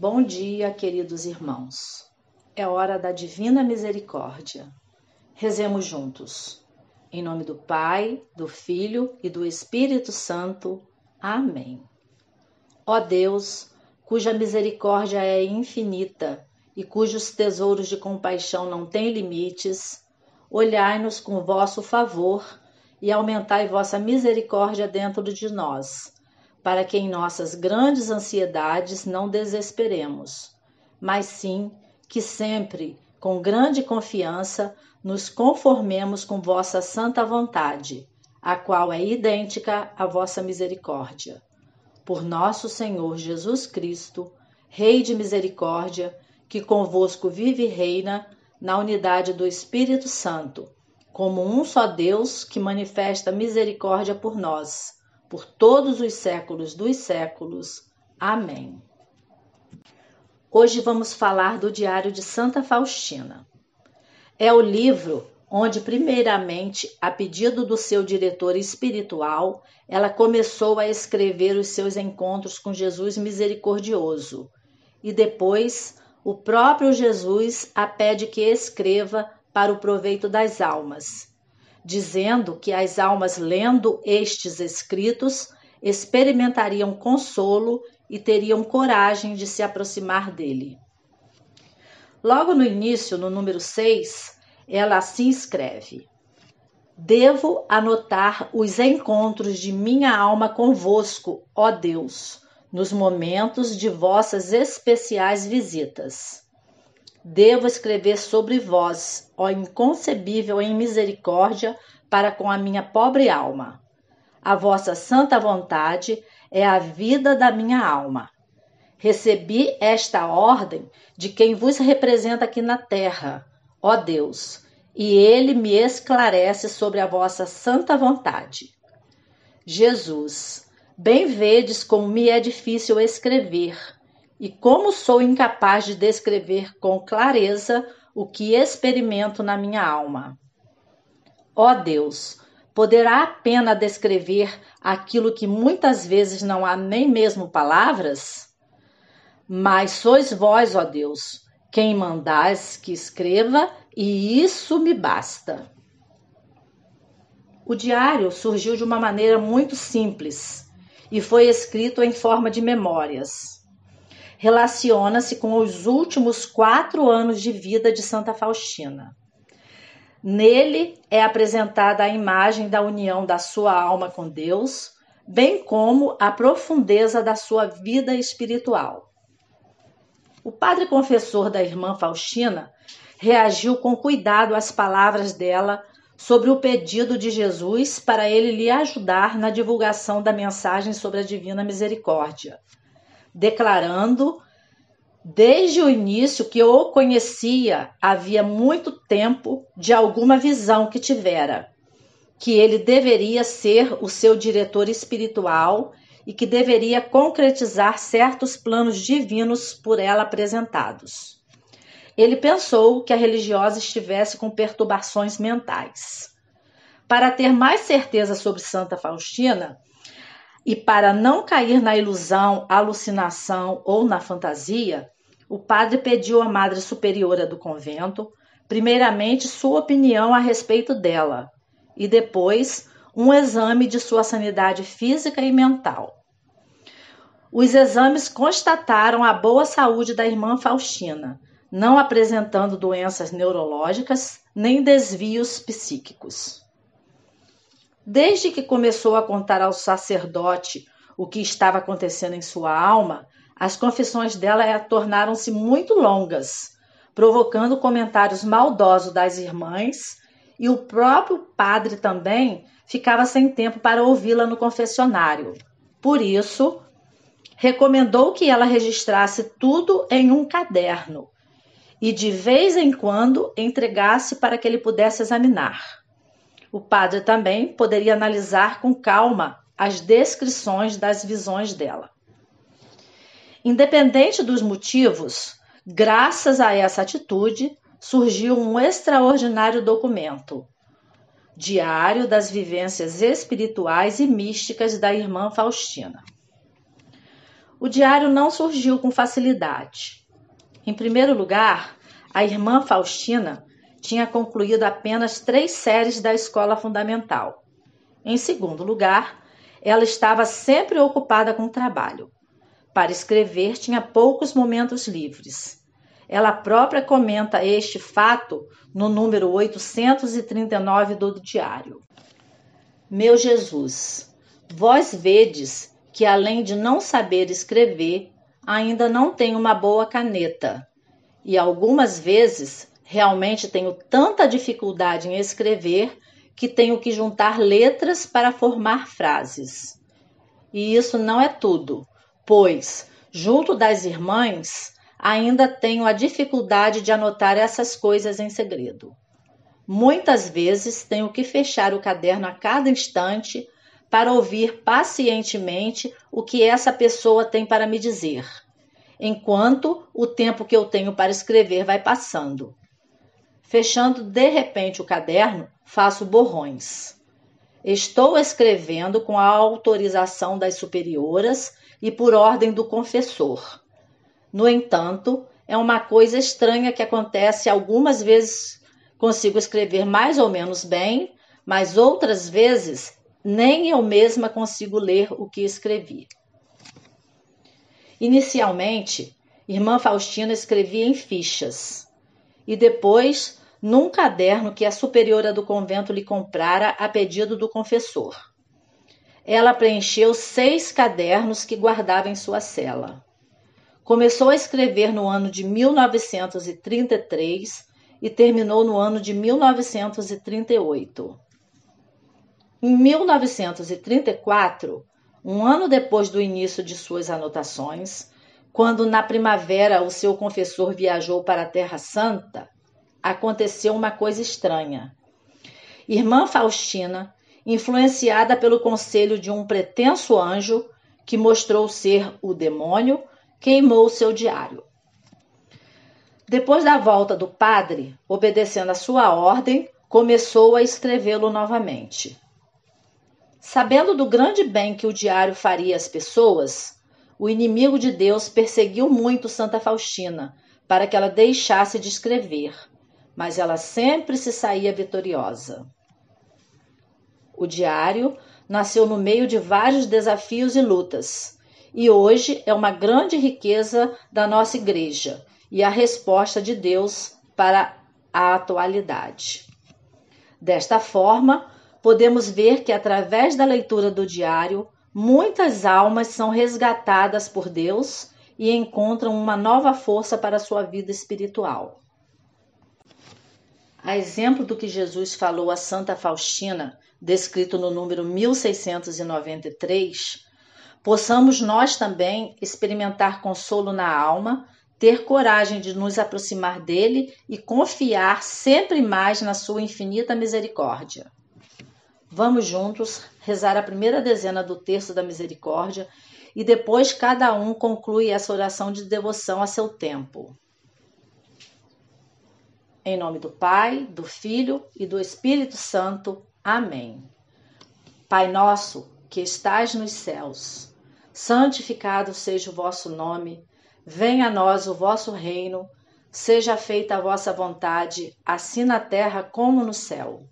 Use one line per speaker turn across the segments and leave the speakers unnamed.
Bom dia, queridos irmãos. É hora da divina misericórdia. Rezemos juntos. Em nome do Pai, do Filho e do Espírito Santo. Amém. Ó Deus, cuja misericórdia é infinita e cujos tesouros de compaixão não têm limites, olhai-nos com vosso favor e aumentai vossa misericórdia dentro de nós para que em nossas grandes ansiedades não desesperemos, mas sim que sempre, com grande confiança, nos conformemos com vossa santa vontade, a qual é idêntica à vossa misericórdia. Por nosso Senhor Jesus Cristo, Rei de misericórdia, que convosco vive e reina na unidade do Espírito Santo, como um só Deus que manifesta misericórdia por nós por todos os séculos dos séculos. Amém. Hoje vamos falar do Diário de Santa Faustina. É o livro onde, primeiramente, a pedido do seu diretor espiritual, ela começou a escrever os seus encontros com Jesus misericordioso. E depois, o próprio Jesus a pede que escreva para o proveito das almas dizendo que as almas lendo estes escritos experimentariam consolo e teriam coragem de se aproximar dele. Logo no início, no número 6, ela assim escreve: Devo anotar os encontros de minha alma convosco, ó Deus, nos momentos de vossas especiais visitas. Devo escrever sobre vós, ó inconcebível em misericórdia para com a minha pobre alma. A vossa santa vontade é a vida da minha alma. Recebi esta ordem de quem vos representa aqui na terra, ó Deus, e ele me esclarece sobre a vossa santa vontade. Jesus, bem vedes como me é difícil escrever e como sou incapaz de descrever com clareza o que experimento na minha alma. Ó Deus, poderá a pena descrever aquilo que muitas vezes não há nem mesmo palavras? Mas sois vós, ó Deus, quem mandais que escreva, e isso me basta. O diário surgiu de uma maneira muito simples e foi escrito em forma de memórias relaciona-se com os últimos quatro anos de vida de Santa Faustina. Nele é apresentada a imagem da união da sua alma com Deus, bem como a profundeza da sua vida espiritual. O padre confessor da irmã Faustina reagiu com cuidado às palavras dela sobre o pedido de Jesus para ele lhe ajudar na divulgação da mensagem sobre a divina misericórdia declarando desde o início que eu o conhecia havia muito tempo de alguma visão que tivera, que ele deveria ser o seu diretor espiritual e que deveria concretizar certos planos divinos por ela apresentados. Ele pensou que a religiosa estivesse com perturbações mentais. Para ter mais certeza sobre Santa Faustina, e para não cair na ilusão, alucinação ou na fantasia, o padre pediu à Madre Superiora do convento, primeiramente, sua opinião a respeito dela e depois um exame de sua sanidade física e mental. Os exames constataram a boa saúde da irmã Faustina, não apresentando doenças neurológicas nem desvios psíquicos. Desde que começou a contar ao sacerdote o que estava acontecendo em sua alma, as confissões dela tornaram-se muito longas, provocando comentários maldosos das irmãs, e o próprio padre também ficava sem tempo para ouvi-la no confessionário. Por isso, recomendou que ela registrasse tudo em um caderno e de vez em quando entregasse para que ele pudesse examinar. O padre também poderia analisar com calma as descrições das visões dela. Independente dos motivos, graças a essa atitude, surgiu um extraordinário documento, Diário das Vivências Espirituais e Místicas da Irmã Faustina. O diário não surgiu com facilidade. Em primeiro lugar, a irmã Faustina tinha concluído apenas três séries da escola fundamental. Em segundo lugar, ela estava sempre ocupada com trabalho. Para escrever, tinha poucos momentos livres. Ela própria comenta este fato no número 839 do diário. Meu Jesus, vós vedes que além de não saber escrever, ainda não tenho uma boa caneta. E algumas vezes realmente tenho tanta dificuldade em escrever que tenho que juntar letras para formar frases. E isso não é tudo, pois, junto das irmãs, ainda tenho a dificuldade de anotar essas coisas em segredo. Muitas vezes tenho que fechar o caderno a cada instante para ouvir pacientemente o que essa pessoa tem para me dizer, enquanto o tempo que eu tenho para escrever vai passando. Fechando de repente o caderno, faço borrões. Estou escrevendo com a autorização das superioras e por ordem do confessor. No entanto, é uma coisa estranha que acontece algumas vezes consigo escrever mais ou menos bem, mas outras vezes nem eu mesma consigo ler o que escrevi. Inicialmente, irmã Faustina escrevia em fichas e depois num caderno que a superiora do convento lhe comprara a pedido do confessor. Ela preencheu seis cadernos que guardava em sua cela. Começou a escrever no ano de 1933 e terminou no ano de 1938. Em 1934, um ano depois do início de suas anotações, quando na primavera o seu confessor viajou para a Terra Santa, aconteceu uma coisa estranha. Irmã Faustina, influenciada pelo conselho de um pretenso anjo que mostrou ser o demônio, queimou seu diário. Depois da volta do padre, obedecendo a sua ordem, começou a escrevê-lo novamente. Sabendo do grande bem que o diário faria às pessoas, o inimigo de Deus perseguiu muito Santa Faustina para que ela deixasse de escrever, mas ela sempre se saía vitoriosa. O diário nasceu no meio de vários desafios e lutas, e hoje é uma grande riqueza da nossa igreja e a resposta de Deus para a atualidade. Desta forma, podemos ver que através da leitura do diário, muitas almas são resgatadas por Deus e encontram uma nova força para sua vida espiritual. A exemplo do que Jesus falou a Santa Faustina, descrito no número 1693, possamos nós também experimentar consolo na alma, ter coragem de nos aproximar dele e confiar sempre mais na sua infinita misericórdia. Vamos juntos rezar a primeira dezena do terço da misericórdia e depois cada um conclui essa oração de devoção a seu tempo. Em nome do Pai, do Filho e do Espírito Santo. Amém. Pai nosso, que estais nos céus, santificado seja o vosso nome, venha a nós o vosso reino, seja feita a vossa vontade, assim na terra como no céu.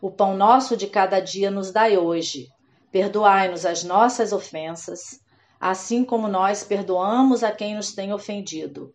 O pão nosso de cada dia nos dai hoje. Perdoai-nos as nossas ofensas, assim como nós perdoamos a quem nos tem ofendido.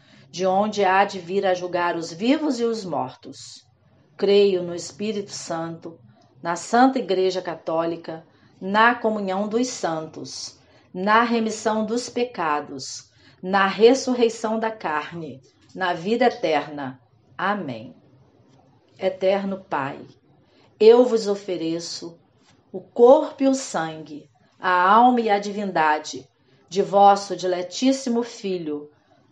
de onde há de vir a julgar os vivos e os mortos. Creio no Espírito Santo, na Santa Igreja Católica, na comunhão dos santos, na remissão dos pecados, na ressurreição da carne, na vida eterna. Amém. Eterno Pai, eu vos ofereço o corpo e o sangue, a alma e a divindade de vosso diletíssimo Filho,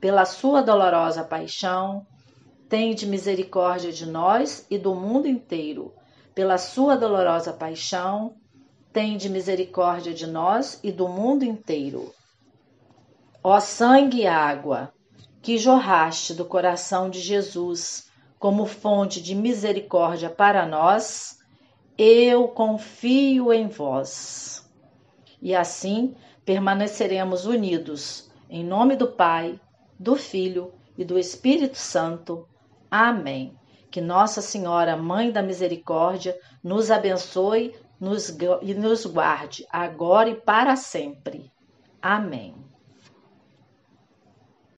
Pela sua dolorosa paixão, tende misericórdia de nós e do mundo inteiro. Pela sua dolorosa paixão, tende misericórdia de nós e do mundo inteiro. Ó sangue e água, que jorraste do coração de Jesus como fonte de misericórdia para nós, eu confio em vós. E assim permaneceremos unidos, em nome do Pai, do Filho e do Espírito Santo. Amém. Que Nossa Senhora, Mãe da Misericórdia, nos abençoe nos, e nos guarde, agora e para sempre. Amém.